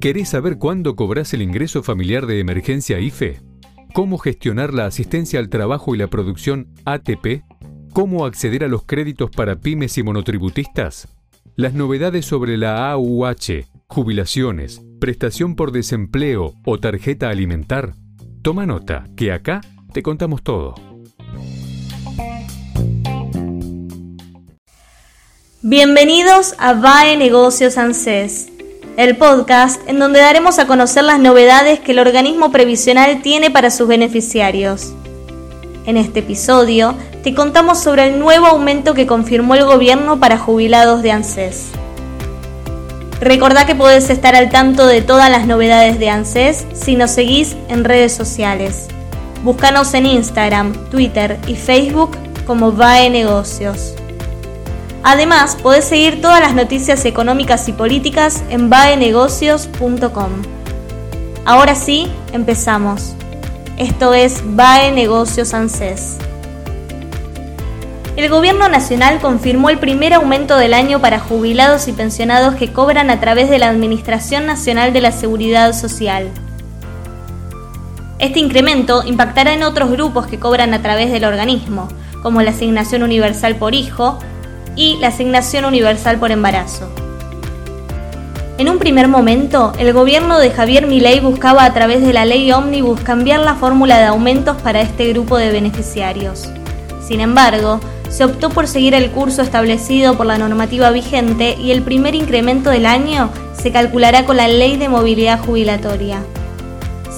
¿Querés saber cuándo cobras el ingreso familiar de emergencia IFE? ¿Cómo gestionar la asistencia al trabajo y la producción ATP? ¿Cómo acceder a los créditos para pymes y monotributistas? Las novedades sobre la AUH, jubilaciones, prestación por desempleo o tarjeta alimentar. Toma nota, que acá te contamos todo. Bienvenidos a VAE Negocios ANSES el podcast en donde daremos a conocer las novedades que el organismo previsional tiene para sus beneficiarios. En este episodio te contamos sobre el nuevo aumento que confirmó el gobierno para jubilados de ANSES. Recordá que podés estar al tanto de todas las novedades de ANSES si nos seguís en redes sociales. Búscanos en Instagram, Twitter y Facebook como VAE Negocios. Además, podés seguir todas las noticias económicas y políticas en baenegocios.com. Ahora sí, empezamos. Esto es BAE Negocios ANSES. El Gobierno Nacional confirmó el primer aumento del año para jubilados y pensionados que cobran a través de la Administración Nacional de la Seguridad Social. Este incremento impactará en otros grupos que cobran a través del organismo, como la Asignación Universal por Hijo, y la asignación universal por embarazo. En un primer momento, el gobierno de Javier Milei buscaba a través de la ley Omnibus cambiar la fórmula de aumentos para este grupo de beneficiarios. Sin embargo, se optó por seguir el curso establecido por la normativa vigente y el primer incremento del año se calculará con la Ley de Movilidad Jubilatoria.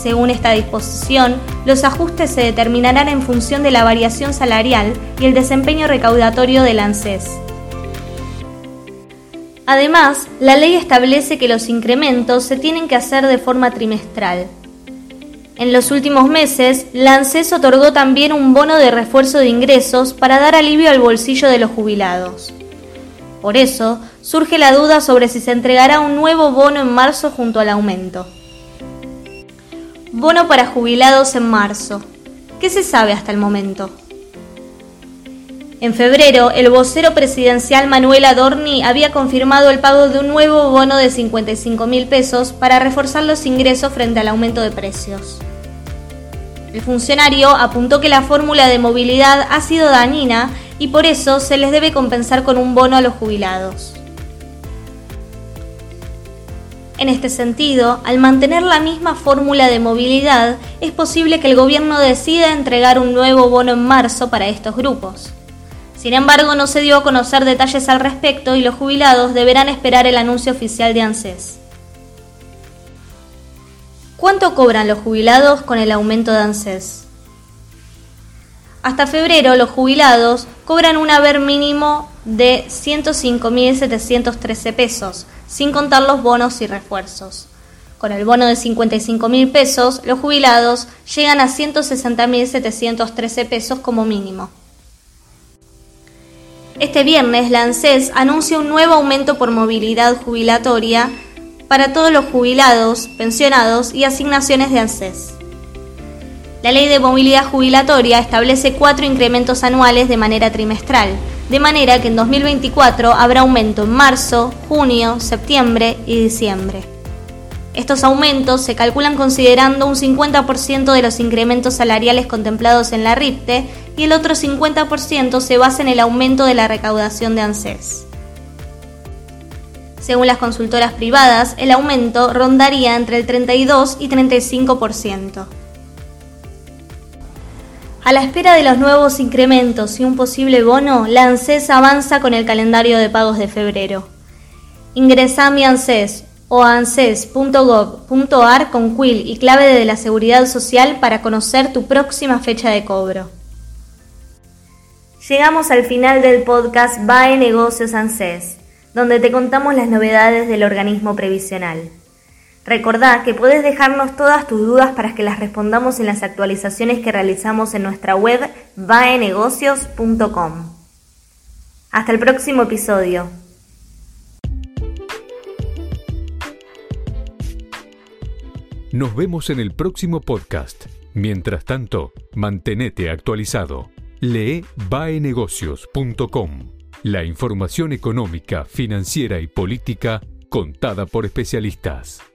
Según esta disposición, los ajustes se determinarán en función de la variación salarial y el desempeño recaudatorio del ANSES. Además, la ley establece que los incrementos se tienen que hacer de forma trimestral. En los últimos meses, la ANSES otorgó también un bono de refuerzo de ingresos para dar alivio al bolsillo de los jubilados. Por eso, surge la duda sobre si se entregará un nuevo bono en marzo junto al aumento. Bono para jubilados en marzo. ¿Qué se sabe hasta el momento? En febrero, el vocero presidencial Manuel Adorni había confirmado el pago de un nuevo bono de 55 mil pesos para reforzar los ingresos frente al aumento de precios. El funcionario apuntó que la fórmula de movilidad ha sido dañina y por eso se les debe compensar con un bono a los jubilados. En este sentido, al mantener la misma fórmula de movilidad, es posible que el gobierno decida entregar un nuevo bono en marzo para estos grupos. Sin embargo, no se dio a conocer detalles al respecto y los jubilados deberán esperar el anuncio oficial de ANSES. ¿Cuánto cobran los jubilados con el aumento de ANSES? Hasta febrero, los jubilados cobran un haber mínimo de 105.713 pesos, sin contar los bonos y refuerzos. Con el bono de 55.000 pesos, los jubilados llegan a 160.713 pesos como mínimo. Este viernes, la ANSES anuncia un nuevo aumento por movilidad jubilatoria para todos los jubilados, pensionados y asignaciones de ANSES. La ley de movilidad jubilatoria establece cuatro incrementos anuales de manera trimestral, de manera que en 2024 habrá aumento en marzo, junio, septiembre y diciembre. Estos aumentos se calculan considerando un 50% de los incrementos salariales contemplados en la RIPTE y el otro 50% se basa en el aumento de la recaudación de ANSES. Según las consultoras privadas, el aumento rondaría entre el 32 y 35%. A la espera de los nuevos incrementos y un posible bono, la ANSES avanza con el calendario de pagos de febrero. Ingresa a mi ANSES o anses.gov.ar con quill y clave de la Seguridad Social para conocer tu próxima fecha de cobro. Llegamos al final del podcast BAE Negocios ANSES, donde te contamos las novedades del organismo previsional. Recordá que puedes dejarnos todas tus dudas para que las respondamos en las actualizaciones que realizamos en nuestra web baenegocios.com. Hasta el próximo episodio. Nos vemos en el próximo podcast. Mientras tanto, mantenete actualizado. Lee baenegocios.com. La información económica, financiera y política contada por especialistas.